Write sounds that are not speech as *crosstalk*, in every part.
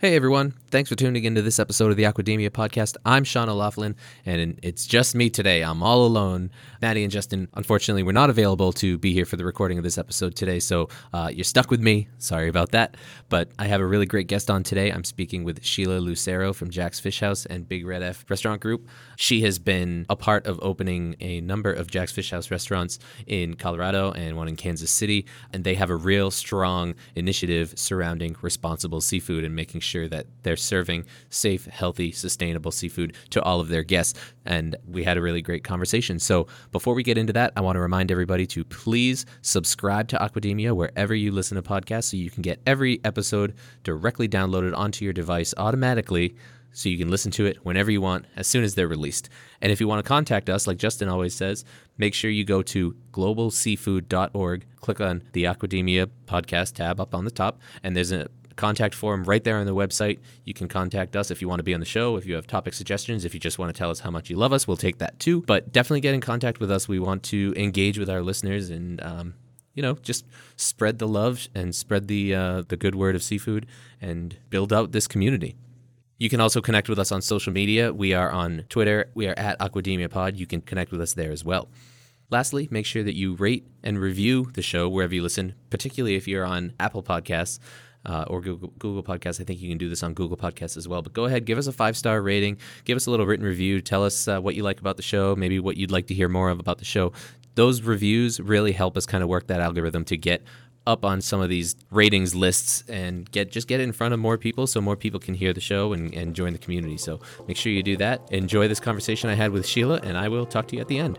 Hey everyone, thanks for tuning into this episode of the Aquademia podcast. I'm Sean O'Laughlin, and it's just me today. I'm all alone. Maddie and Justin, unfortunately, were not available to be here for the recording of this episode today, so uh, you're stuck with me. Sorry about that. But I have a really great guest on today. I'm speaking with Sheila Lucero from Jax Fish House and Big Red F Restaurant Group. She has been a part of opening a number of Jax Fish House restaurants in Colorado and one in Kansas City, and they have a real strong initiative surrounding responsible seafood and making sure that they're serving safe, healthy, sustainable seafood to all of their guests. And we had a really great conversation. So before we get into that, I want to remind everybody to please subscribe to Aquademia wherever you listen to podcasts so you can get every episode directly downloaded onto your device automatically so you can listen to it whenever you want as soon as they're released. And if you want to contact us, like Justin always says, make sure you go to globalseafood.org, click on the Aquademia podcast tab up on the top, and there's a contact form right there on the website. You can contact us if you want to be on the show, if you have topic suggestions, if you just want to tell us how much you love us, we'll take that too. But definitely get in contact with us. We want to engage with our listeners and, um, you know, just spread the love and spread the uh, the good word of seafood and build out this community. You can also connect with us on social media. We are on Twitter. We are at Aquademia Pod. You can connect with us there as well. Lastly, make sure that you rate and review the show wherever you listen, particularly if you're on Apple Podcasts uh, or Google, Google Podcasts. I think you can do this on Google Podcasts as well. But go ahead, give us a five star rating, give us a little written review, tell us uh, what you like about the show, maybe what you'd like to hear more of about the show. Those reviews really help us kind of work that algorithm to get up on some of these ratings lists and get just get in front of more people so more people can hear the show and, and join the community. So make sure you do that. Enjoy this conversation I had with Sheila, and I will talk to you at the end.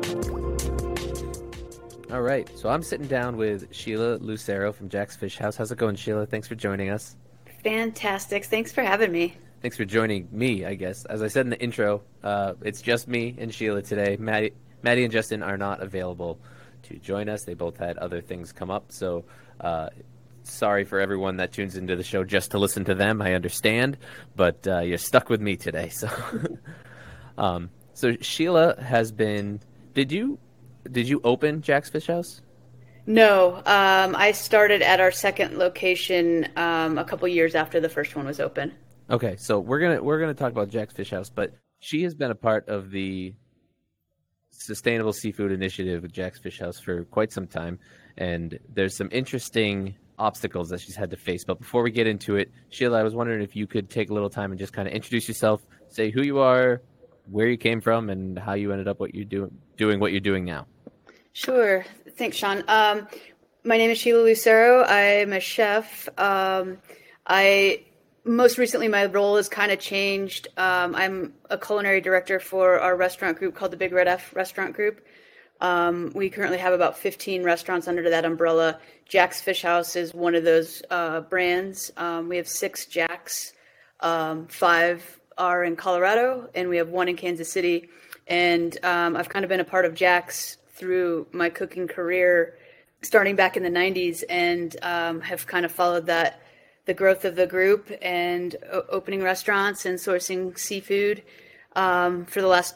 All right, so I'm sitting down with Sheila Lucero from Jax Fish House. How's it going, Sheila? Thanks for joining us. Fantastic. Thanks for having me. Thanks for joining me, I guess. As I said in the intro, uh, it's just me and Sheila today. Maddie, Maddie and Justin are not available to join us. They both had other things come up. So uh, sorry for everyone that tunes into the show just to listen to them. I understand, but uh, you're stuck with me today. So, *laughs* um, so Sheila has been. Did you did you open Jax Fish House? No, um, I started at our second location um, a couple years after the first one was open. Okay, so we're gonna we're gonna talk about Jax Fish House, but she has been a part of the sustainable seafood initiative with Jax Fish House for quite some time, and there's some interesting obstacles that she's had to face. But before we get into it, Sheila, I was wondering if you could take a little time and just kind of introduce yourself, say who you are, where you came from, and how you ended up what you're doing doing what you're doing now. Sure. Thanks, Sean. Um, my name is Sheila Lucero. I'm a chef. Um, I most recently my role has kind of changed. Um, I'm a culinary director for our restaurant group called the Big Red F Restaurant Group. Um, we currently have about 15 restaurants under that umbrella. Jax Fish House is one of those uh, brands. Um, we have six Jax, um, five are in Colorado, and we have one in Kansas City. And um, I've kind of been a part of Jax through my cooking career starting back in the 90s and um, have kind of followed that the growth of the group and o- opening restaurants and sourcing seafood um, for the last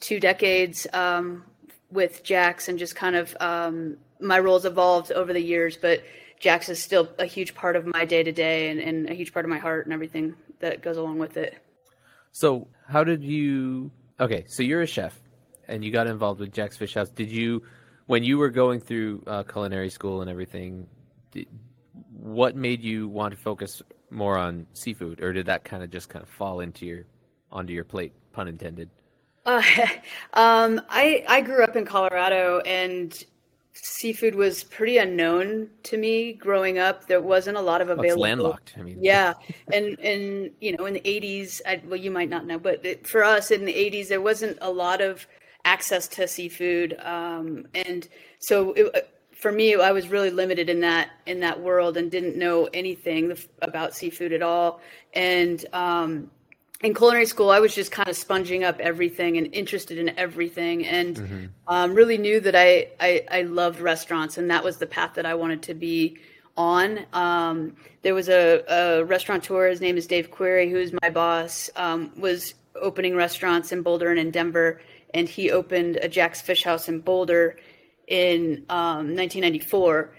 two decades um, with Jax and just kind of um, my roles evolved over the years, but Jax is still a huge part of my day to day and a huge part of my heart and everything that goes along with it. So, how did you? Okay, so you're a chef and you got involved with Jax Fish House. Did you, when you were going through uh, culinary school and everything, did, what made you want to focus more on seafood, or did that kind of just kind of fall into your onto your plate, pun intended? Uh, *laughs* um, I I grew up in Colorado, and seafood was pretty unknown to me growing up. There wasn't a lot of available. Well, landlocked. I mean, yeah, and and you know, in the '80s, I, well, you might not know, but it, for us in the '80s, there wasn't a lot of access to seafood, um, and so it, for me, I was really limited in that in that world and didn't know anything about seafood at all. And um, in culinary school, I was just kind of sponging up everything and interested in everything, and mm-hmm. um, really knew that I, I, I loved restaurants, and that was the path that I wanted to be on. Um, there was a, a restaurateur. His name is Dave Query, who's my boss. Um, was opening restaurants in Boulder and in Denver, and he opened a Jax Fish House in Boulder in 1994 um,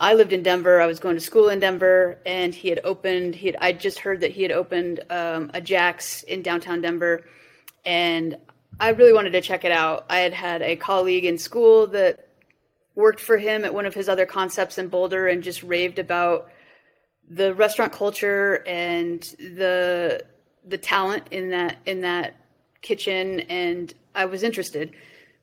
I lived in Denver. I was going to school in Denver, and he had opened. He had. I just heard that he had opened um, a Jax in downtown Denver, and I really wanted to check it out. I had had a colleague in school that worked for him at one of his other concepts in Boulder, and just raved about the restaurant culture and the the talent in that in that kitchen. And I was interested,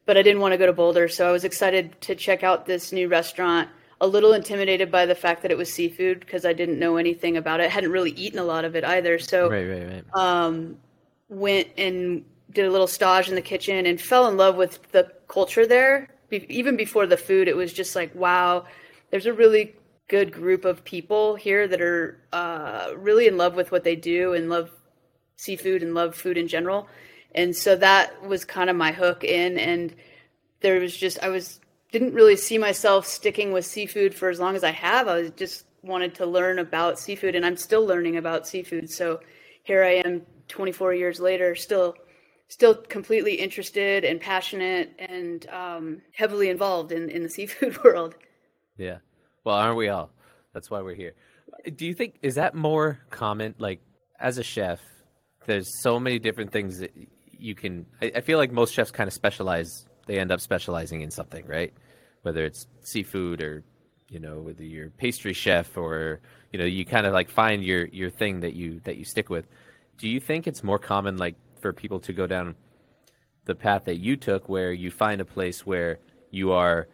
but I didn't want to go to Boulder, so I was excited to check out this new restaurant a little intimidated by the fact that it was seafood because I didn't know anything about it. I hadn't really eaten a lot of it either. So right, right, right. Um, went and did a little stage in the kitchen and fell in love with the culture there. Be- even before the food, it was just like, wow, there's a really good group of people here that are uh, really in love with what they do and love seafood and love food in general. And so that was kind of my hook in. And there was just, I was didn't really see myself sticking with seafood for as long as I have. I just wanted to learn about seafood, and I'm still learning about seafood. So here I am, 24 years later, still still completely interested and passionate and um, heavily involved in, in the *laughs* seafood world. Yeah. Well, aren't we all? That's why we're here. Do you think is that more common? Like as a chef, there's so many different things that you can. I, I feel like most chefs kind of specialize. They end up specializing in something, right? Whether it's seafood or you know whether you're pastry chef or you know you kind of like find your your thing that you that you stick with. Do you think it's more common like for people to go down the path that you took where you find a place where you are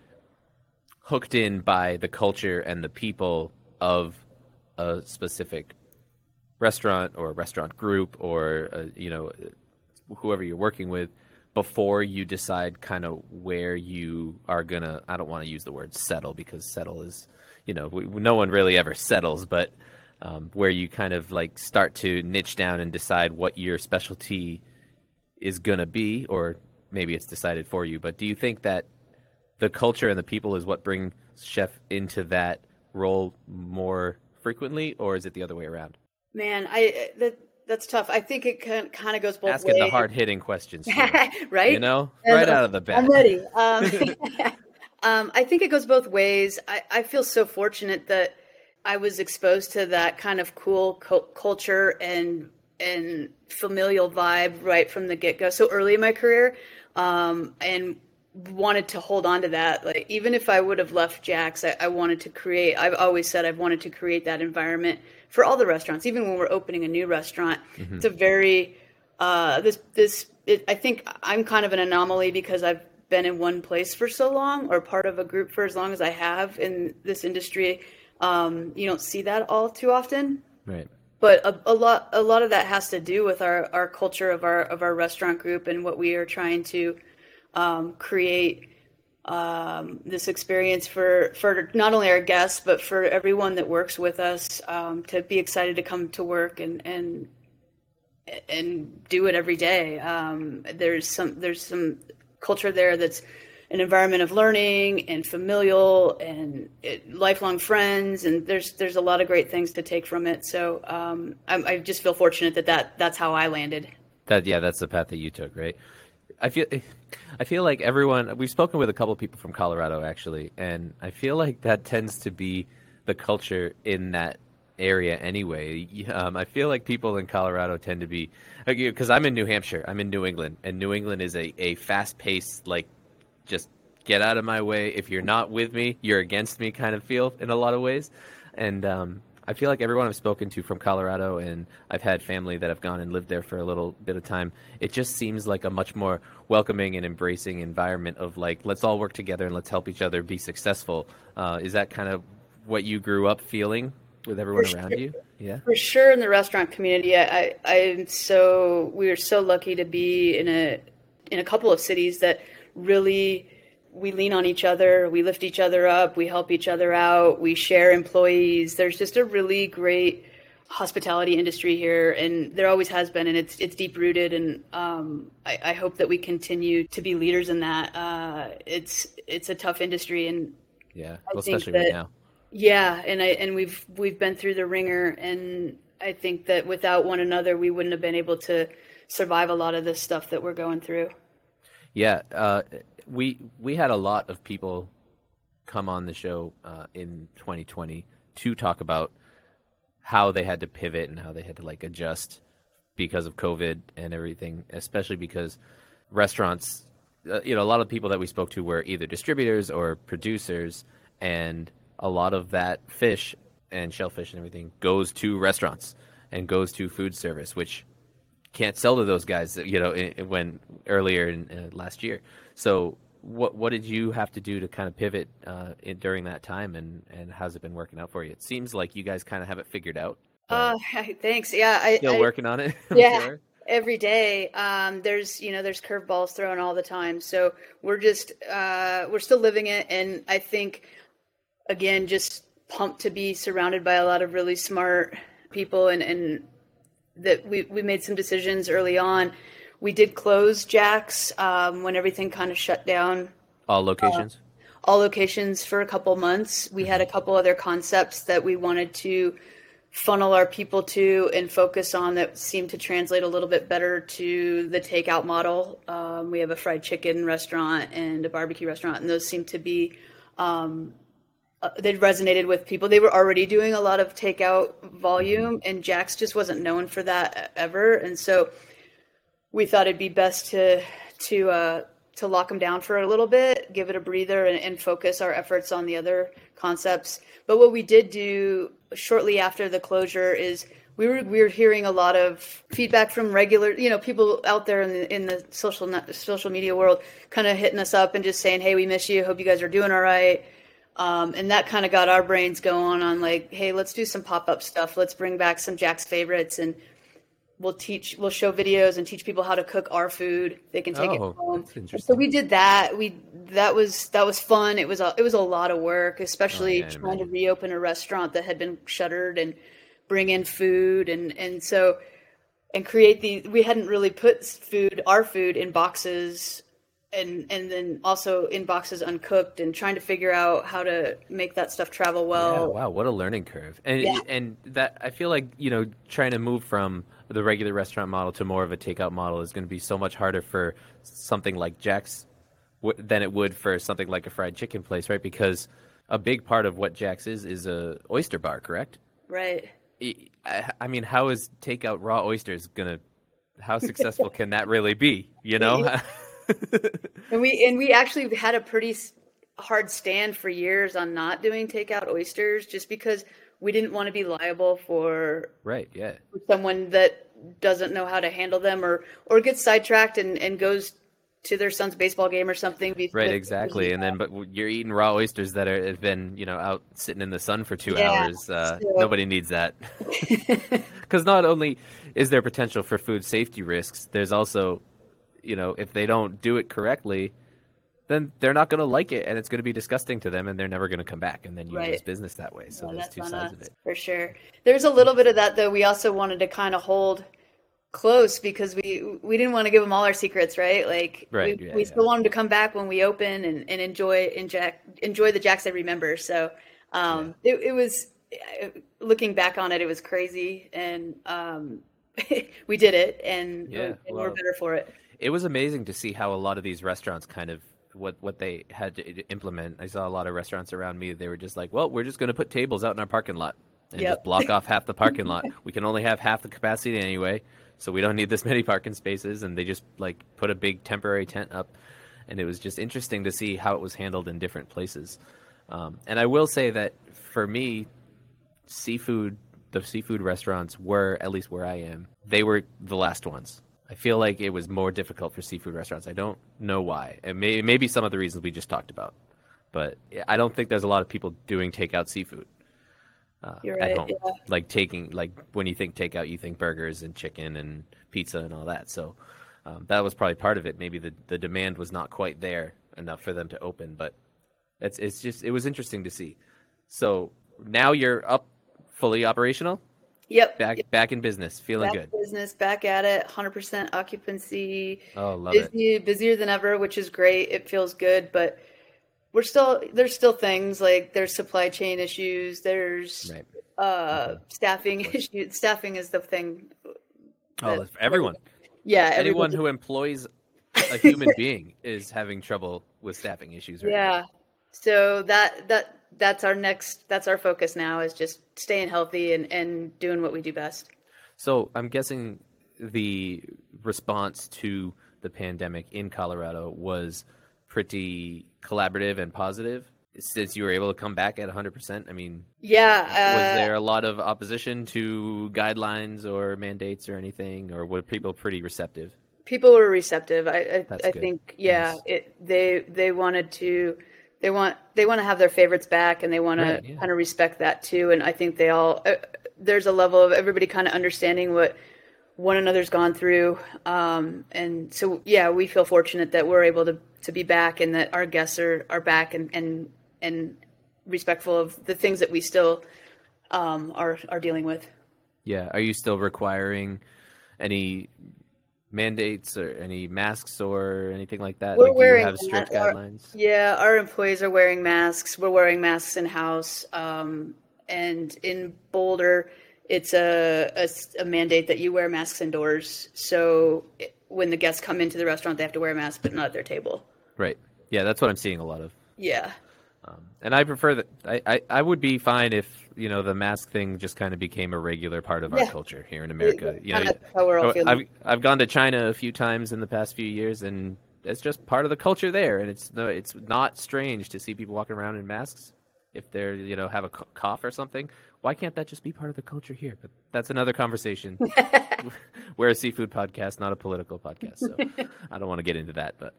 hooked in by the culture and the people of a specific restaurant or restaurant group or uh, you know whoever you're working with before you decide kind of where you are gonna i don't want to use the word settle because settle is you know we, no one really ever settles but um, where you kind of like start to niche down and decide what your specialty is gonna be or maybe it's decided for you. But do you think that the culture and the people is what bring chef into that role more frequently or is it the other way around? Man i that that's tough. I think it can, kind of goes both ways. Asking ways. the hard hitting questions, *laughs* right? You know, and right out of the bat. I'm ready. Um, *laughs* *laughs* um, I think it goes both ways. I, I, feel so fortunate that I was exposed to that kind of cool co- culture and and familial vibe right from the get go, so early in my career, um, and wanted to hold on to that. Like even if I would have left Jax, I, I wanted to create. I've always said I've wanted to create that environment for all the restaurants, even when we're opening a new restaurant. Mm-hmm. It's a very uh, this this it, I think I'm kind of an anomaly because I've been in one place for so long or part of a group for as long as I have in this industry. Um, you don't see that all too often. Right. But a, a lot a lot of that has to do with our, our culture of our of our restaurant group and what we are trying to um, create um, this experience for for not only our guests but for everyone that works with us um, to be excited to come to work and and and do it every day. Um, there's some there's some culture there that's an environment of learning and familial and it, lifelong friends and there's there's a lot of great things to take from it. So um, I, I just feel fortunate that, that that's how I landed. That yeah, that's the path that you took, right? I feel I feel like everyone we've spoken with a couple people from Colorado actually, and I feel like that tends to be the culture in that area anyway. Um, I feel like people in Colorado tend to be because I'm in New Hampshire, I'm in New England, and New England is a, a fast paced like just get out of my way. If you're not with me, you're against me kind of feel in a lot of ways, and um, I feel like everyone I've spoken to from Colorado, and I've had family that have gone and lived there for a little bit of time. It just seems like a much more welcoming and embracing environment of like, let's all work together and let's help each other be successful. Uh, is that kind of what you grew up feeling with everyone for around sure. you? Yeah, for sure. In the restaurant community, I, I I'm so we are so lucky to be in a in a couple of cities that really we lean on each other, we lift each other up, we help each other out, we share employees. There's just a really great hospitality industry here, and there always has been, and it's it's deep rooted, and um, I, I, hope that we continue to be leaders in that. Uh, it's it's a tough industry, and yeah, well, especially that, right now. Yeah, and I and we've we've been through the ringer, and I think that without one another, we wouldn't have been able to survive a lot of this stuff that we're going through. Yeah, uh, we we had a lot of people come on the show uh, in 2020 to talk about how they had to pivot and how they had to like adjust because of COVID and everything, especially because restaurants, uh, you know, a lot of people that we spoke to were either distributors or producers, and a lot of that fish and shellfish and everything goes to restaurants and goes to food service, which can't sell to those guys, you know, when earlier in uh, last year. So what what did you have to do to kind of pivot uh, in, during that time, and and how's it been working out for you? It seems like you guys kind of have it figured out. Uh, *laughs* thanks. Yeah, I still I, working on it. *laughs* yeah. Sure. Every day, um, there's you know there's curveballs thrown all the time, so we're just uh, we're still living it, and I think again just pumped to be surrounded by a lot of really smart people, and and that we we made some decisions early on we did close Jax um, when everything kind of shut down. All locations. Uh, all locations for a couple months. We had a mm-hmm. couple other concepts that we wanted to funnel our people to and focus on that seemed to translate a little bit better to the takeout model. Um, we have a fried chicken restaurant and a barbecue restaurant, and those seem to be um, uh, they resonated with people. They were already doing a lot of takeout volume, and Jax just wasn't known for that ever. And so we thought it'd be best to to uh, to lock them down for a little bit, give it a breather, and, and, focus our efforts on the other concepts. But what we did do shortly after the closure is we were we were hearing a lot of feedback from regular, you know, people out there in the in the social social media world, kind of hitting us up and just saying, "Hey, we miss you. Hope you guys are doing all right." Um, and that kind of got our brains going on like, "Hey, let's do some pop up stuff. Let's bring back some Jax favorites and." we'll teach we'll show videos and teach people how to cook our food. They can take oh, it home so we did that. We that was that was fun. It was a it was a lot of work especially oh, trying to reopen a restaurant that had been shuttered and bring in food. And and so and create the we hadn't really put food our food in boxes and and then also in boxes uncooked and trying to figure out how to make that stuff travel well. Yeah, wow, what a learning curve. And yeah. and that I feel like, you know, trying to move from the regular restaurant model to more of a takeout model is going to be so much harder for something like Jax than it would for something like a fried chicken place, right? Because a big part of what Jax is is a oyster bar, correct? Right. I, I mean, how is takeout raw oysters gonna? How successful *laughs* can that really be? You know. *laughs* and we and we actually had a pretty hard stand for years on not doing takeout oysters, just because we didn't want to be liable for right yeah someone that doesn't know how to handle them or or gets sidetracked and and goes to their son's baseball game or something. Right, exactly. And then, but you're eating raw oysters that are, have been, you know, out sitting in the sun for two yeah, hours. Uh, so. Nobody needs that. *laughs* *laughs* Because not only is there potential for food safety risks, there's also, you know, if they don't do it correctly, then they're not going to like it and it's going to be disgusting to them and they're never going to come back and then you right. lose business that way. So there's two sides us, of it. for sure. There's a little bit of that though. We also wanted to kind of hold close because we we didn't want to give them all our secrets right? Like right, we, yeah, we yeah. still wanted to come back when we open and, and enjoy Jack enjoy the jacks they remember so um yeah. it, it was looking back on it it was crazy and um *laughs* we did it and, yeah, and we're better for it it was amazing to see how a lot of these restaurants kind of what what they had to implement. I saw a lot of restaurants around me. They were just like, "Well, we're just going to put tables out in our parking lot and yep. just block off half the parking lot. *laughs* We can only have half the capacity anyway, so we don't need this many parking spaces." And they just like put a big temporary tent up, and it was just interesting to see how it was handled in different places. Um, and I will say that for me, seafood, the seafood restaurants were at least where I am. They were the last ones I feel like it was more difficult for seafood restaurants. I don't know why. It may maybe some of the reasons we just talked about, but I don't think there's a lot of people doing takeout seafood uh, right, at home. Yeah. Like taking like when you think takeout, you think burgers and chicken and pizza and all that. So um, that was probably part of it. Maybe the the demand was not quite there enough for them to open, but it's it's just it was interesting to see. So now you're up fully operational. Yep. Back back in business, feeling back good. business, back at it, 100% occupancy. Oh, love it. busier than ever, which is great. It feels good, but we're still there's still things like there's supply chain issues. There's Right. uh, staffing issues. Staffing is the thing. Oh, that- for everyone. Yeah, Anyone who employs a *laughs* human being is having trouble with staffing issues right now. So that that that's our next that's our focus now is just staying healthy and and doing what we do best. So I'm guessing the response to the pandemic in Colorado was pretty collaborative and positive since you were able to come back at 100%. I mean, Yeah. was Uh, there a lot of opposition to guidelines or mandates or anything, or were people pretty receptive? people were receptive. I I, I think yeah, Nice. it they they wanted to they want they want to have their favorites back and they want Right, to yeah. kind of respect that too. And I think they all uh, there's a level of everybody kind of understanding what one another's gone through. Um, and so yeah, we feel fortunate that we're able to to be back and that our guests are are back and and and respectful of the things that we still um, are are dealing with. Yeah. Are you still requiring any mandates or any masks or anything like that? We're like, wearing you have strict ma- our- guidelines? Yeah, our employees are wearing masks. We're wearing masks in house. Um, and in Boulder, it's a a mandate that you wear masks indoors. So it- when the guests come into the restaurant, they have to wear a mask, but not at their table. Right. Yeah, that's what I'm seeing a lot of. Yeah. And I prefer that. I, I, I would be fine if you know the mask thing just kind of became a regular part of our Yeah. culture here in America. You know, Kinda how we're all I've feeling. I've gone to China a few times in the past few years, and it's just part of the culture there. And it's no, it's not strange to see people walking around in masks if they're you know have a cough or something. Why can't that just be part of the culture here? But that's another conversation. *laughs* We're a seafood podcast, not a political podcast, so I don't want to get into that. But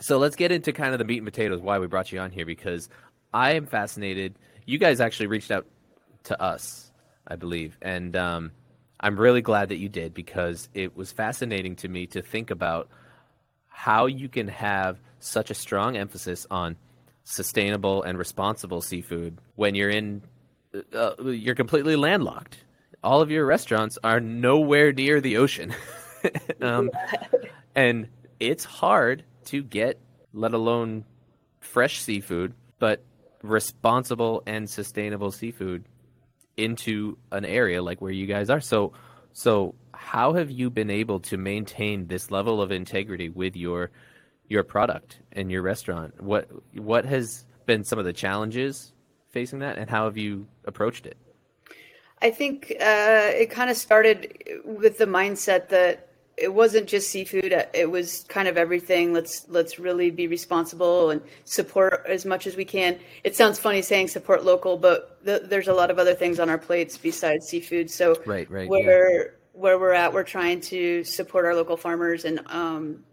so let's get into kind of the meat and potatoes. Why we brought you on here because I am fascinated. You guys actually reached out to us, I believe, and um, I'm really glad that you did because it was fascinating to me to think about how you can have such a strong emphasis on sustainable and responsible seafood when you're in uh, you're completely landlocked. All of your restaurants are nowhere near the ocean. *laughs* um, and it's hard to get, let alone fresh seafood, but responsible and sustainable seafood into an area like where you guys are. So, so how have you been able to maintain this level of integrity with your your product and your restaurant? What what has been some of the challenges facing that, and how have you approached it? I think uh, it kind of started with the mindset that it wasn't just seafood; it was kind of everything. Let's let's really be responsible and support as much as we can. It sounds funny saying support local, but th- there's a lot of other things on our plates besides seafood. So Right, right, yeah. where where we're at, we're trying to support our local farmers and um,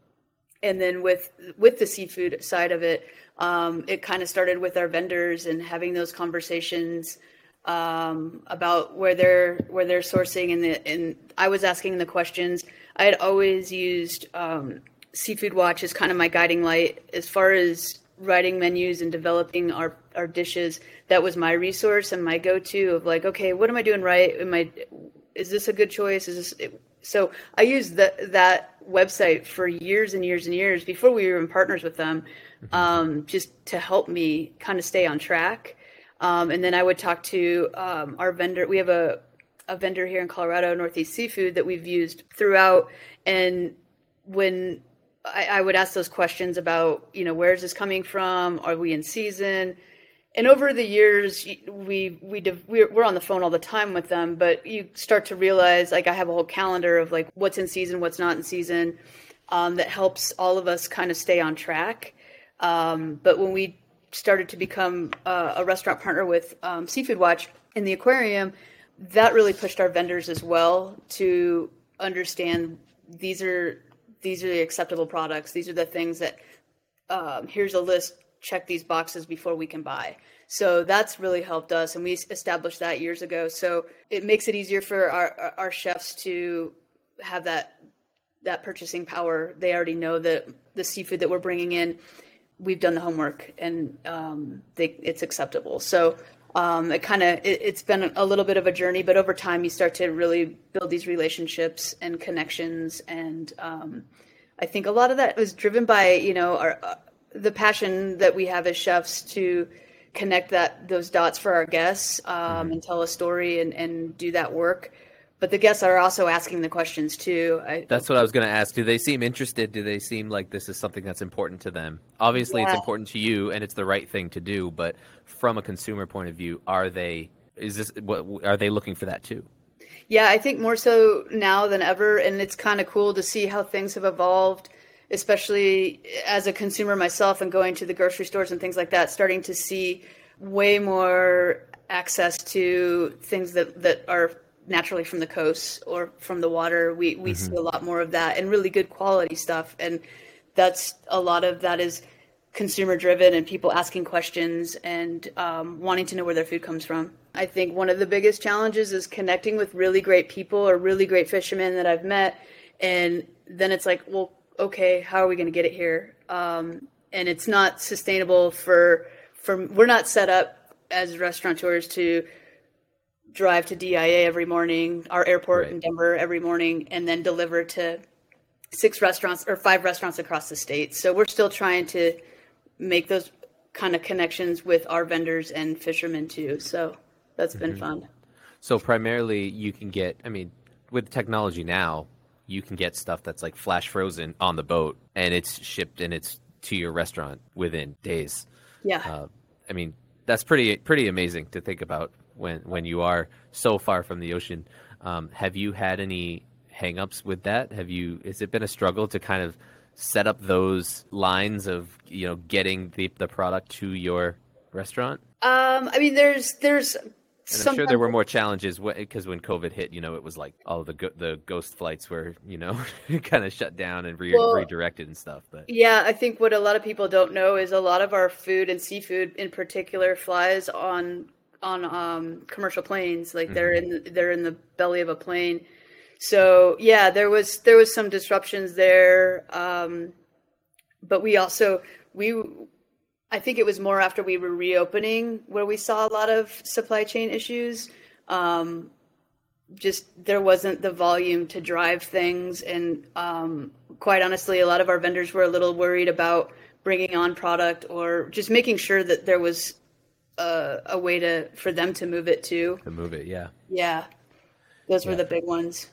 and then with with the seafood side of it, um, it kind of started with our vendors and having those conversations um, about where they're where they're sourcing and the and I was asking the questions. I had always used um, Seafood Watch as kind of my guiding light as far as writing menus and developing our our dishes. That was my resource and my go to of like, okay, what am I doing right? Am I is this a good choice? Is this so? I used that that website for years and years and years before we were in partners with them, um, just to help me kind of stay on track. Um, and then I would talk to um, our vendor. We have a a vendor here in Colorado, Northeast Seafood, that we've used throughout. And when I, I would ask those questions about, you know, where is this coming from? Are we in season? And over the years, we we we're on the phone all the time with them, but you start to realize, like, I have a whole calendar of like what's in season, what's not in season, um, that helps all of us kind of stay on track. Um, but when we started to become uh, a restaurant partner with um, Seafood Watch in the aquarium, that really pushed our vendors as well to understand these are these are the acceptable products. These are the things that um, here's a list. Check these boxes before we can buy. So that's really helped us, and we established that years ago. So it makes it easier for our our chefs to have that that purchasing power. They already know that the seafood that we're bringing in, we've done the homework, and um, they, it's acceptable. So um, it kind of it, has been a little bit of a journey, but over time you start to really build these relationships and connections, and um, I think a lot of that was driven by you know our uh, the passion that we have as chefs to connect that those dots for our guests um, mm-hmm. and tell a story and, and do that work but the guests are also asking the questions too. I, that's what I was going to ask. Do they seem interested? Do they seem like this is something that's important to them? Obviously, yeah. it's important to you, and it's the right thing to do. But from a consumer point of view, are they? Is this what are they looking for that too? Yeah, I think more so now than ever, and it's kind of cool to see how things have evolved, especially as a consumer myself and going to the grocery stores and things like that, starting to see way more access to things that that are naturally from the coast or from the water. We we mm-hmm. see a lot more of that and really good quality stuff. And that's a lot of that is consumer driven and people asking questions and um, wanting to know where their food comes from. I think one of the biggest challenges is connecting with really great people or really great fishermen that I've met, and then it's like, well, okay, how are we going to get it here? Um, and it's not sustainable for for we're not set up as restaurateurs to drive to DIA every morning, our airport right. in Denver every morning, and then deliver to six restaurants or five restaurants across the state. So we're still trying to make those kind of connections with our vendors and fishermen too. So that's been mm-hmm. fun. So primarily, you can get. I mean, with technology now, you can get stuff that's like flash frozen on the boat, and it's shipped and it's to your restaurant within days. Yeah. Uh, I mean, that's pretty pretty amazing to think about when when you are so far from the ocean. Um, have you had any hangups with that? Have you? Has it been a struggle to kind of set up those lines of you know getting the the product to your restaurant? Um, I mean, there's there's and I'm sure there were more challenges because when COVID hit, you know, it was like all the go- the ghost flights were, you know, *laughs* kind of shut down and re- well, redirected and stuff. But yeah, I think what a lot of people don't know is a lot of our food and seafood, in particular, flies on on um, commercial planes. Like they're mm-hmm. in the, they're in the belly of a plane. So yeah, there was there was some disruptions there, um, but we also we I think it was more after we were reopening where we saw a lot of supply chain issues. Um, just there wasn't the volume to drive things, and um, quite honestly, a lot of our vendors were a little worried about bringing on product or just making sure that there was a, a way to for them to move it too. To move it, yeah. Yeah, those yeah. were the big ones.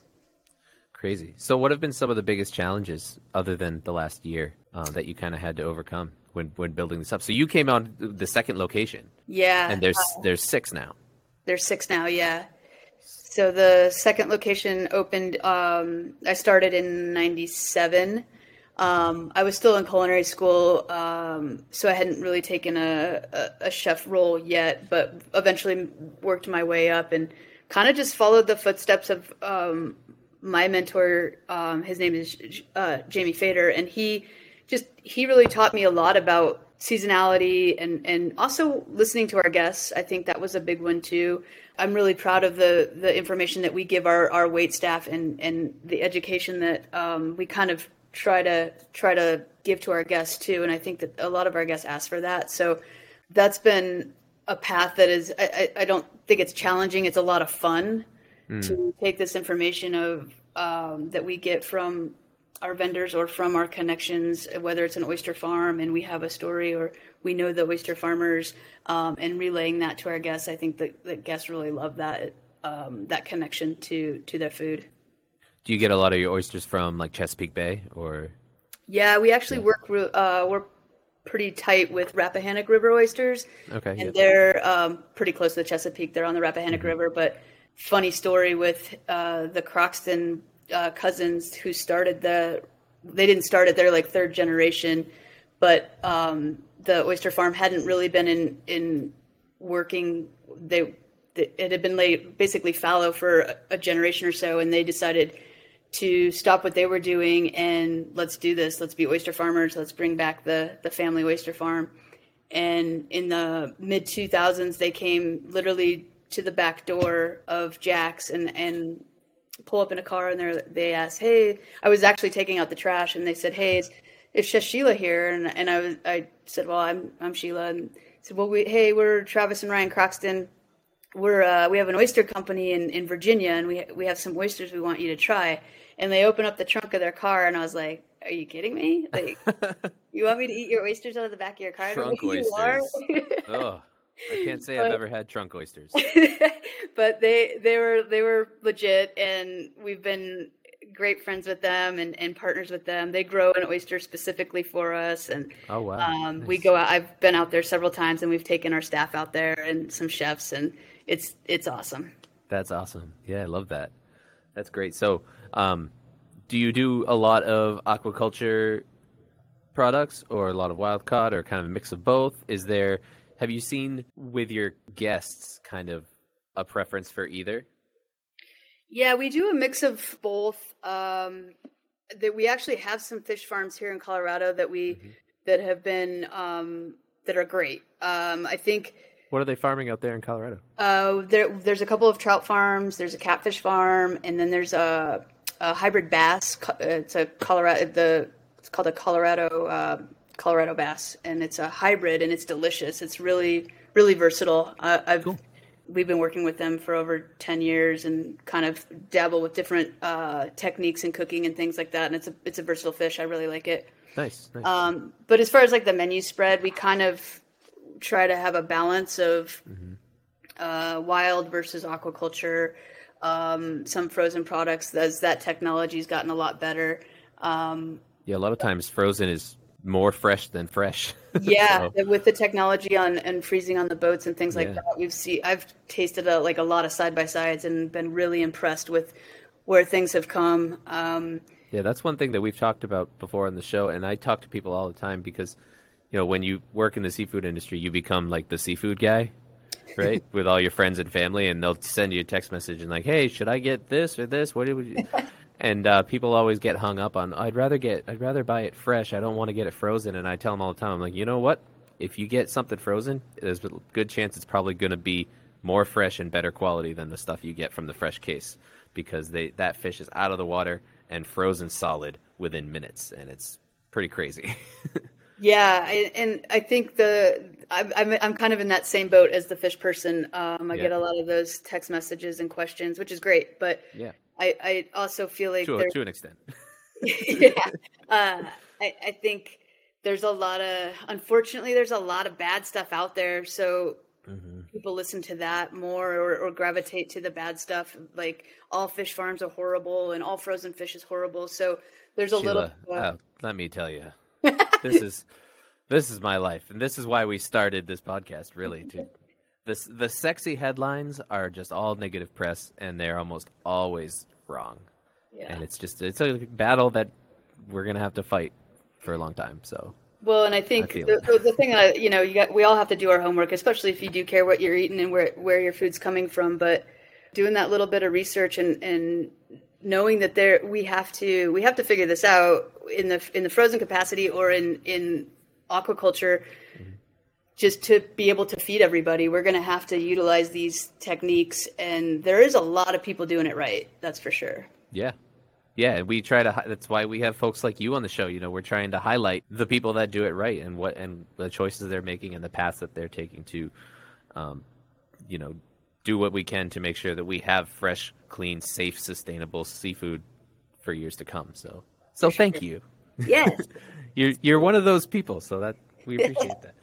Crazy. So, what have been some of the biggest challenges other than the last year uh, that you kind of had to overcome when when building this up? So, you came on the second location. Yeah. And there's uh, there's six now. There's six now. Yeah. So the second location opened. Um, I started in '97 um, I was still in culinary school, um, so I hadn't really taken a, a, a, chef role yet, but eventually worked my way up and kind of just followed the footsteps of um, my mentor. Um, his name is uh, Jamey Fader, and he just he really taught me a lot about seasonality and and also listening to our guests. I think that was a big one too. I'm really proud of the the information that we give our, our wait staff and and the education that um, we kind of try to try to give to our guests too and i think that a lot of our guests ask for that. So that's been a path that is i, I don't think it's challenging. It's a lot of fun mm. to take this information of um, that we get from our vendors or from our connections whether it's an oyster farm and we have a story or we know the oyster farmers um, and relaying that to our guests i think that, that guests really love that um, that connection to to their food do you get a lot of your oysters from like Chesapeake Bay or? Yeah, we actually yeah. work. Uh, we're pretty tight with Rappahannock River oysters. Okay. And yeah. they're um, pretty close to the Chesapeake. They're on the Rappahannock mm-hmm. River. But funny story with uh, the Croxton uh, cousins who started the. They didn't start it. They're like third generation, but um, the oyster farm hadn't really been in in working. They it had been laid basically fallow for a generation or so, and they decided to stop what they were doing and let's do this. Let's be oyster farmers. Let's bring back the the family oyster farm. And in the mid 2000s, they came literally to the back door of Jax and and pull up in a car and they they asked, "Hey, I was actually taking out the trash," and they said, "Hey, is, is Chef Sheila here?" And and I was I said, "Well, I'm I'm Sheila." And said, "Well, we hey, we're Travis and Ryan Croxton. We're uh, we have an oyster company in, in Virginia, and we we have some oysters we want you to try." And they open up the trunk of their car, and I was like, "Are you kidding me? Like, *laughs* you want me to eat your oysters out of the back of your car?" Trunk You oysters. *laughs* are? oh, I can't say I've ever had trunk oysters. *laughs* but they they were they were legit and we've been great friends with them and, and partners with them they grow an oyster specifically for us and Oh wow. um, we go out i've been out there several times and we've taken our staff out there and some chefs and it's it's awesome That's awesome. Yeah, I love that. That's great. So, um, do you do a lot of aquaculture products or a lot of wild caught or kind of a mix of both? Is there, have you seen with your guests kind of a preference for either? Yeah, we do a mix of both. Um, that we actually have some fish farms here in Colorado that we that have been um, that are great. Um, I think What are they farming out there in Colorado? uh, there there's a couple of trout farms. There's a catfish farm, and then there's a, a hybrid bass. Uh, It's a Colorado the it's called a Colorado uh, Colorado bass, and it's a hybrid, and it's delicious. It's really really versatile. Uh, I've we've been working with them for over 10 years and kind of dabble with different uh, techniques and cooking and things like that and it's a it's a versatile fish i really like it Nice. nice. um, but as far as like the menu spread we kind of try to have a balance of uh, wild versus aquaculture um, some frozen products as that technology's gotten a lot better um, yeah, a lot of times frozen is more fresh than fresh. *laughs* yeah So- with the technology on and freezing on the boats and things like Yeah. that we've seen i've tasted a, like a lot of side by sides and been really impressed with where things have come um, Yeah, that's one thing that we've talked about before on the show, and I talk to people all the time because, you know, when you work in the seafood industry, you become like the seafood guy, right? *laughs* With all your friends and family, and they'll send you a text message and like, "Hey, should I get this or this? What do you?" *laughs* and uh, people always get hung up on. I'd rather get, I'd rather buy it fresh. I don't want to get it frozen. And I tell them all the time, I'm like, you know what? If you get something frozen, there's a good chance it's probably going to be more fresh and better quality than the stuff you get from the fresh case because they that fish is out of the water and frozen solid within minutes, and it's pretty crazy. *laughs* yeah I, and i think the I'm, I'm, I'm kind of in that same boat as the fish person um, i Yeah. get a lot of those text messages and questions which is great but yeah, i, I also feel like to, to an extent. *laughs* *laughs* yeah. Uh, I, I think there's a lot of, unfortunately, there's a lot of bad stuff out there. So Mm-hmm. people listen to that more or, or gravitate to the bad stuff. Like all fish farms are horrible and all frozen fish is horrible. So there's a little. Uh, uh, let me tell you, this *laughs* is this is my life, and this is why we started this podcast. Really, to *laughs* this the sexy headlines are just all negative press, and they're almost always wrong. yeah. And it's just it's a battle that we're gonna have to fight for a long time. So Well, and I think feel the, the, the thing that you know, you got we all have to do our homework, especially if you do care what you're eating and where where your food's coming from. But doing that little bit of research and and knowing that there we have to we have to figure this out in the in the frozen capacity or in in aquaculture. Just to be able to feed everybody, we're going to have to utilize these techniques, and there is a lot of people doing it right. That's for sure. Yeah. Yeah, we try to. That's why we have folks like you on the show. You know, we're trying to highlight the people that do it right and what and the choices they're making and the paths that they're taking to, um, you know, do what we can to make sure that we have fresh, clean, safe, sustainable seafood for years to come. So, so thank you. *laughs* Yes. You're you're one of those people, so that we appreciate that.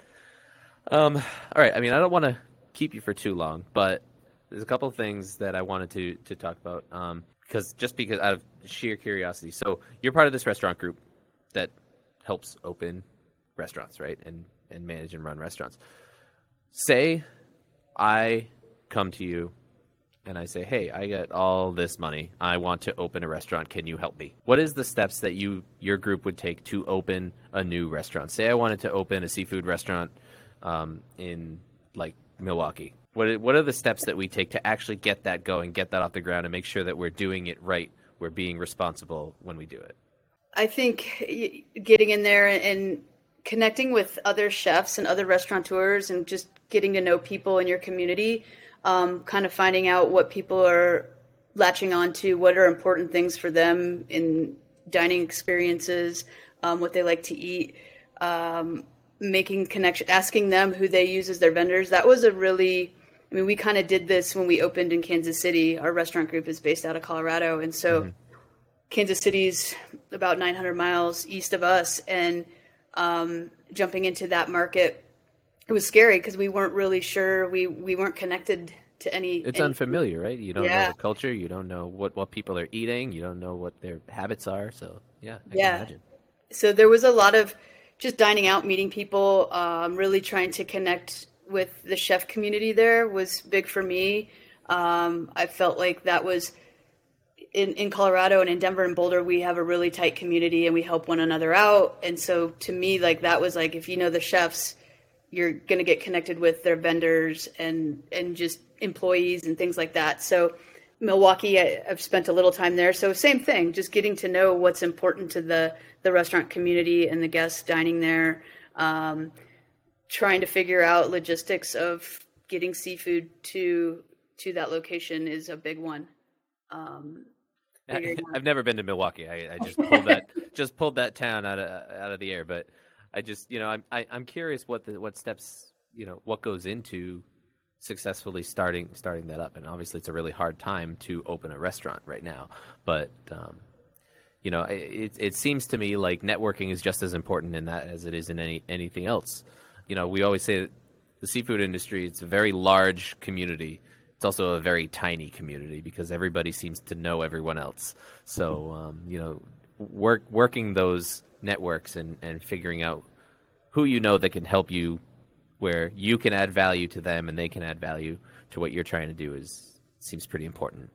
Um, all right. I mean, I don't want to keep you for too long, but there's a couple of things that I wanted to to talk about. Um, because just because out of sheer curiosity. So you're part of this restaurant group that helps open restaurants, right? And and manage and run restaurants. Say I come to you and I say, "Hey, I got all this money. I want to open a restaurant. Can you help me?" What is the steps that you your group would take to open a new restaurant? Say I wanted to open a seafood restaurant um, in like Milwaukee. What what are the steps that we take to actually get that going, get that off the ground, and make sure that we're doing it right? We're being responsible when we do it. I think getting in there and connecting with other chefs and other restaurateurs and just getting to know people in your community, um, kind of finding out what people are latching on to, what are important things for them in dining experiences, um, what they like to eat. Um, making connection, asking them who they use as their vendors. That was a really, I mean, we kind of did this when we opened in Kansas City. Our restaurant group is based out of Colorado, and so Kansas City's about 900 miles east of us, and um, jumping into that market, it was scary because we weren't really sure. We we weren't connected to any. It's any- unfamiliar, right? You don't know the culture. You don't know what, what people are eating. You don't know what their habits are. So yeah, I Yeah. can imagine. so there was a lot of just dining out, meeting people, um, really trying to connect with the chef community. There was big for me. Um, I felt like that was in, in Colorado and in Denver and Boulder, we have a really tight community and we help one another out. And so to me, like that was like if you know the chefs, you're going to get connected with their vendors and and just employees and things like that. So Milwaukee, I, I've spent a little time there. So same thing, just getting to know what's important to the the restaurant community and the guests dining there. Um, trying to figure out logistics of getting seafood to to that location is a big one. Um, *laughs* I, I've never been to Milwaukee. I, I just pulled that *laughs* just pulled that town out of out of the air. But I just you know I'm I, I'm curious what the what steps you know what goes into successfully starting starting that up. And obviously it's a really hard time to open a restaurant right now. But um, you know it, it seems to me like networking is just as important in that as it is in any anything else. You know we always say the seafood industry it's a very large community it's also a very tiny community because everybody seems to know everyone else. So um, you know, work working those networks and and figuring out who you know that can help you, where you can add value to them and they can add value to what you're trying to do is seems pretty important.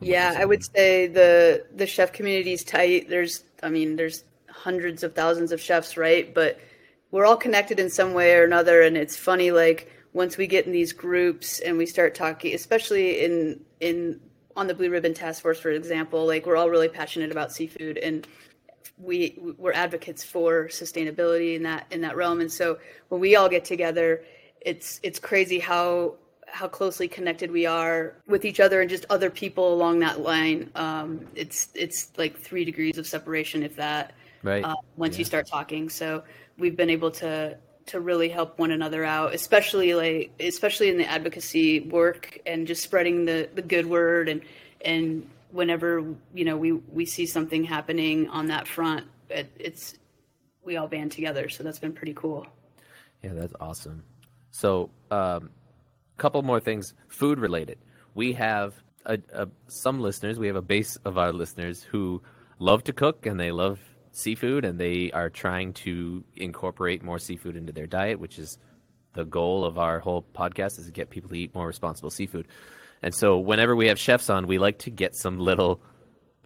Yeah, I would say the the chef community is tight. There's, I mean, there's hundreds of thousands of chefs, right? But we're all connected in some way or another, and it's funny. Like once we get in these groups and we start talking, especially in in on the Blue Ribbon Task Force, for example, like we're all really passionate about seafood and we we're advocates for sustainability in that in that realm. And so when we all get together, it's it's crazy how how closely connected we are with each other and just other people along that line. Um, it's it's like three degrees of separation, if that. Right. Uh, once you start talking, so we've been able to to really help one another out, especially like especially in the advocacy work and just spreading the the good word and and whenever you know we we see something happening on that front, it, it's we all band together. So that's been pretty cool. Yeah, that's awesome. So, um, couple more things food related. We have a, a, some listeners. We have a base of our listeners who love to cook and they love seafood, and they are trying to incorporate more seafood into their diet, which is the goal of our whole podcast is to get people to eat more responsible seafood. And so, whenever we have chefs on, we like to get some little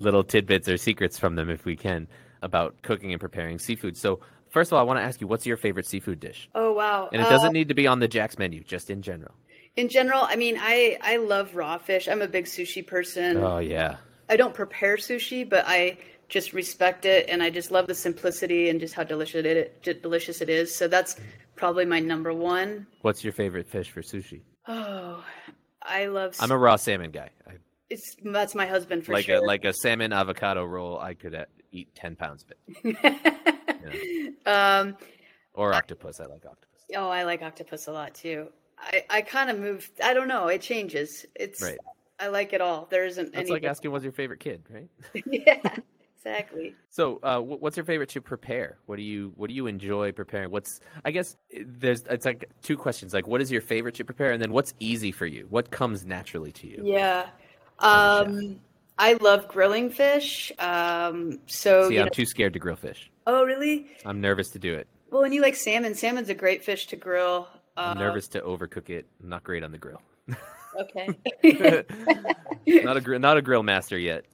little tidbits or secrets from them if we can about cooking and preparing seafood. So, first of all, I want to ask you, what's your favorite seafood dish? Oh wow! And it doesn't uh, need to be on the Jax menu, just in general. In general, I mean, I I love raw fish. I'm a big sushi person. Oh yeah, I don't prepare sushi, but I just respect it, and I just love the simplicity and just how delicious it delicious it is. So that's probably my number one. what's your favorite fish for sushi? Oh, I love. I'm a raw salmon guy. I, it's that's my husband for like sure. a like a salmon avocado roll. I could uh, eat ten pounds of it. *laughs* Yeah. um, Or octopus. I like octopus. oh, I like octopus a lot too. I I kind of move. I don't know. It changes. It's. Right. I like it all. There isn't any. like asking what's your favorite kid, right? *laughs* yeah, exactly. So, uh, what's your favorite to prepare? What do you What do you enjoy preparing? What's I guess eh, there's it's like two questions. Like, what is your favorite to prepare, and then what's easy for you? What comes naturally to you? Yeah. Um, I love grilling fish. Um, so See, you I'm know- too scared to grill fish. oh really? I'm nervous to do it. Well, and you like salmon. Salmon's a great fish to grill. Uh, I'm nervous to overcook it. I'm not great on the grill. Okay. *laughs* *laughs* not a not a grill master yet.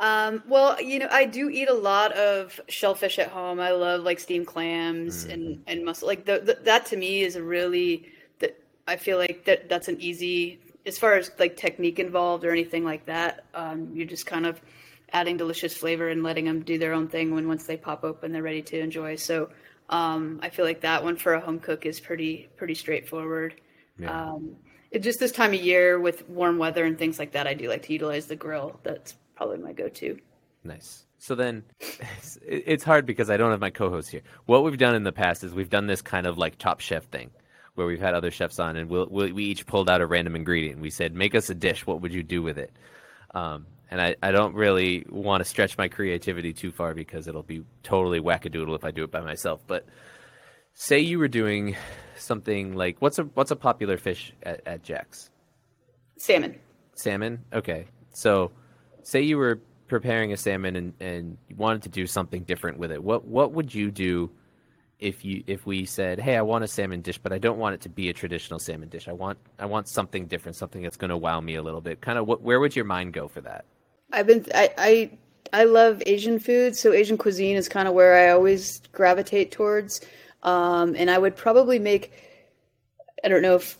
Um, well, you know, I do eat a lot of shellfish at home. I love like steamed clams Mm. and and mussel. Like the, the, that to me is a really that I feel like that that's an easy as far as like technique involved or anything like that. Um, you're just kind of adding delicious flavor and letting them do their own thing when once they pop open they're ready to enjoy. So um, I feel like that one for a home cook is pretty pretty straightforward. Yeah. Um, it, just this time of year with warm weather and things like that, I do like to utilize the grill. That's probably my go-to. Nice. So then, it's, it's hard because I don't have my co-host here. What we've done in the past is we've done this kind of like Top Chef thing, where we've had other chefs on, and we'll, we'll, we each pulled out a random ingredient. We said, "Make us a dish. What would you do with it?" Um, and I, I don't really want to stretch my creativity too far because it'll be totally wackadoodle if I do it by myself. But say you were doing something like what's a what's a popular fish at, at Jax? Salmon. Salmon. Okay, so say you were preparing a salmon and, and you wanted to do something different with it. What what would you do if you if we said, "Hey, I want a salmon dish, but I don't want it to be a traditional salmon dish. I want I want something different, something that's going to wow me a little bit." Kind of what where would your mind go for that? I've been I I, I love Asian food, so Asian cuisine is kind of where I always gravitate towards. Um, and I would probably make I don't know if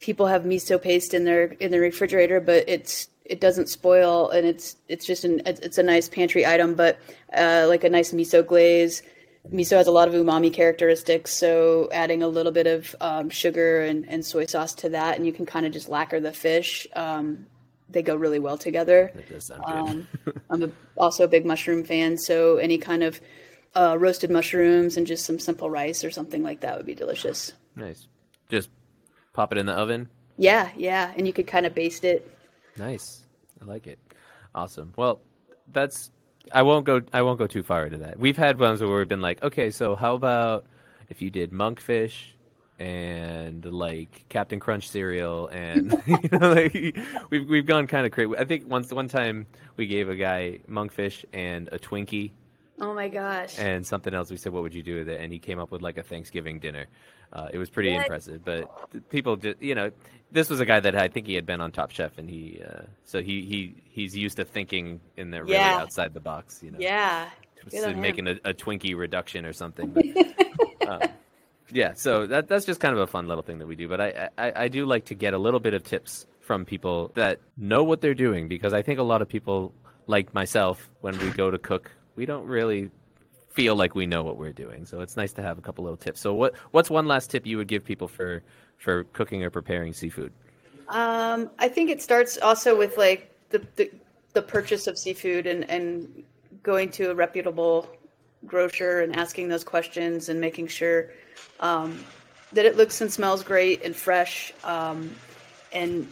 people have miso paste in their in their refrigerator, but it's it doesn't spoil and it's it's just an it's a nice pantry item, but uh, like a nice miso glaze. Miso has a lot of umami characteristics, so adding a little bit of um, sugar and, and soy sauce to that, and you can kind of just lacquer the fish. Um, they go really well together. That does good. Um, I'm a, also a big mushroom fan, so any kind of uh, roasted mushrooms and just some simple rice or something like that would be delicious. nice. Just pop it in the oven. Yeah, yeah, and you could kind of baste it. Nice. I like it. Awesome. Well, that's I won't go I won't go too far into that. We've had ones where we've been like, okay, so how about if you did monkfish and like Captain Crunch cereal and *laughs* you know like we've we've gone kind of crazy. I think once one time we gave a guy monkfish and a Twinkie Oh my gosh. and something else. We said, "What would you do with it?" And he came up with like a Thanksgiving dinner. Uh, it was pretty What? impressive. But people just, you know, this was a guy that I think he had been on Top Chef, and he, uh, so he he he's used to thinking in the really Yeah. outside the box. You know, Yeah. So making a, a Twinkie reduction or something. But, *laughs* um, yeah, so that that's just kind of a fun little thing that we do. But I, I I do like to get a little bit of tips from people that know what they're doing because I think a lot of people like myself when we go to cook, we don't really feel like we know what we're doing. So it's nice to have a couple little tips. So what what's one last tip you would give people for for cooking or preparing seafood? Um, I think it starts also with like the, the the purchase of seafood and and going to a reputable grocer and asking those questions and making sure um, that it looks and smells great and fresh. Um, and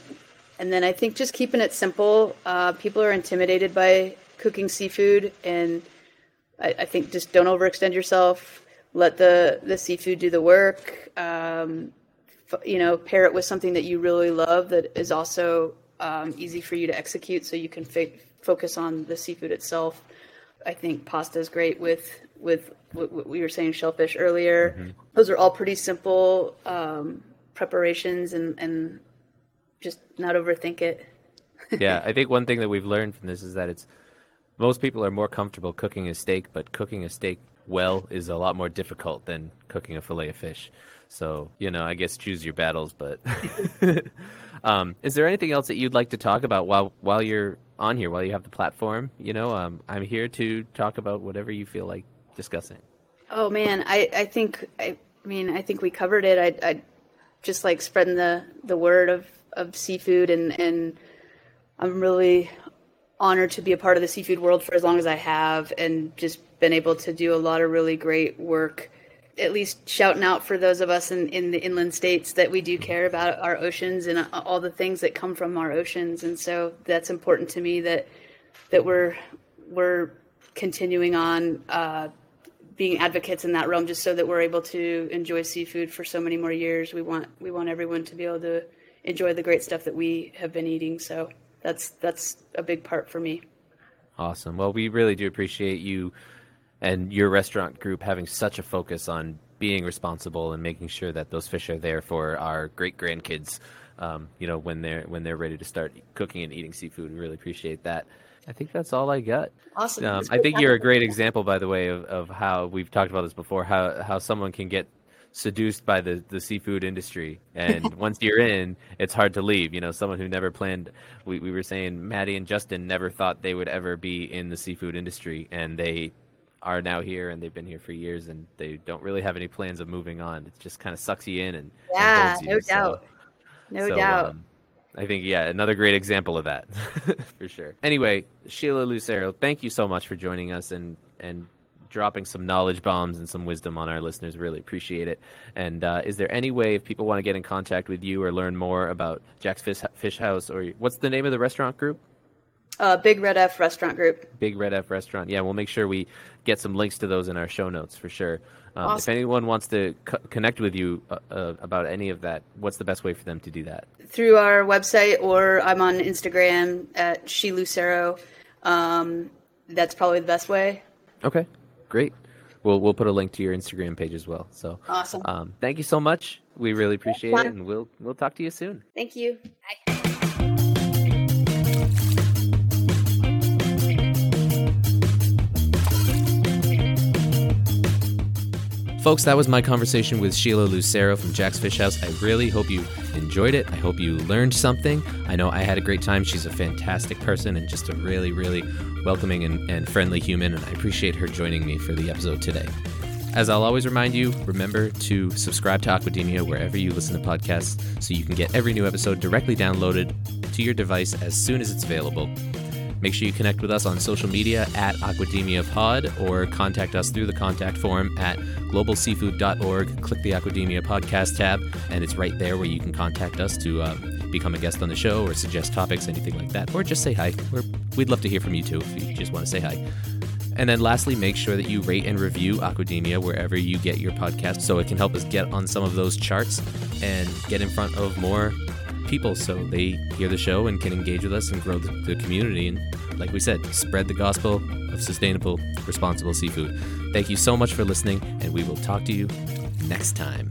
and then I think just keeping it simple. Uh, people are intimidated by cooking seafood, and I, I think just don't overextend yourself. Let the the seafood do the work. Um, f- you know, pair it with something that you really love that is also um, easy for you to execute, so you can fa- focus on the seafood itself. I think pasta is great with with what we were saying shellfish earlier. Those are all pretty simple um, preparations, and and just not overthink it. *laughs* yeah, I think one thing that we've learned from this is that it's most people are more comfortable cooking a steak, but cooking a steak well is a lot more difficult than cooking a fillet of fish. So, you know, I guess choose your battles, but *laughs* um, is there anything else that you'd like to talk about while while you're on here, while you have the platform? You know, um, I'm here to talk about whatever you feel like discussing. Oh man, I, I think I, I mean I think we covered it. I I just like spreading the, the word of, of seafood and, and I'm really honored to be a part of the seafood world for as long as I have and just been able to do a lot of really great work. At least shouting out for those of us in, in the inland states that we do care about our oceans and uh, all the things that come from our oceans. And so that's important to me that that we're we're continuing on uh, being advocates in that realm just so that we're able to enjoy seafood for so many more years. We want we want everyone to be able to enjoy the great stuff that we have been eating. So that's that's a big part for me. Awesome. Well, we really do appreciate you and your restaurant group having such a focus on being responsible and making sure that those fish are there for our great grandkids. Um, you know, when they're when they're ready to start cooking and eating seafood, we really appreciate that. I think that's all I got. Awesome. Um, I think you're a great example, by the way, of, of how we've talked about this before. How how someone can get seduced by the, the seafood industry, *laughs* and once you're in, it's hard to leave. You know, someone who never planned. We we were saying Maddie and Justin never thought they would ever be in the seafood industry, and they are now here, and they've been here for years, and they don't really have any plans of moving on. It just kind of sucks you in and and Yeah, you. no So- doubt. No so, doubt. um, I think yeah, another great example of that *laughs* for sure. Anyway, Sheila Lucero, thank you so much for joining us and and dropping some knowledge bombs and some wisdom on our listeners. Really appreciate it. And uh, is there any way if people want to get in contact with you or learn more about Jax Fish, Fish House or what's the name of the restaurant group? Uh, Big Red F Restaurant Group. Big Red F Restaurant. Yeah, we'll make sure we get some links to those in our show notes for sure. Um, awesome. If anyone wants to co- connect with you uh, uh, about any of that, what's the best way for them to do that? Through our website, or I'm on Instagram at She Lucero. Um, that's probably the best way. Okay, great. We'll we'll put a link to your Instagram page as well. So awesome. Um, thank you so much. We really appreciate it, and we'll we'll talk to you soon. Thank you. Bye. Folks, that was my conversation with Sheila Lucero from Jax Fish House. I really hope you enjoyed it. I hope you learned something. I know I had a great time. She's a fantastic person and just a really, really welcoming and, and friendly human, and I appreciate her joining me for the episode today. As I'll always remind you, remember to subscribe to Aquademia wherever you listen to podcasts so you can get every new episode directly downloaded to your device as soon as it's available. Make sure you connect with us on social media at Aquademia Pod or contact us through the contact form at globalseafood.org. Click the Aquademia Podcast tab, and it's right there where you can contact us to uh, become a guest on the show or suggest topics, anything like that, or just say hi. We're, we'd love to hear from you too if you just want to say hi. And then lastly, make sure that you rate and review Aquademia wherever you get your podcast so it can help us get on some of those charts and get in front of more people so they hear the show and can engage with us and grow the, the community. And like we said, spread the gospel of sustainable, responsible seafood. Thank you so much for listening, and we will talk to you next time.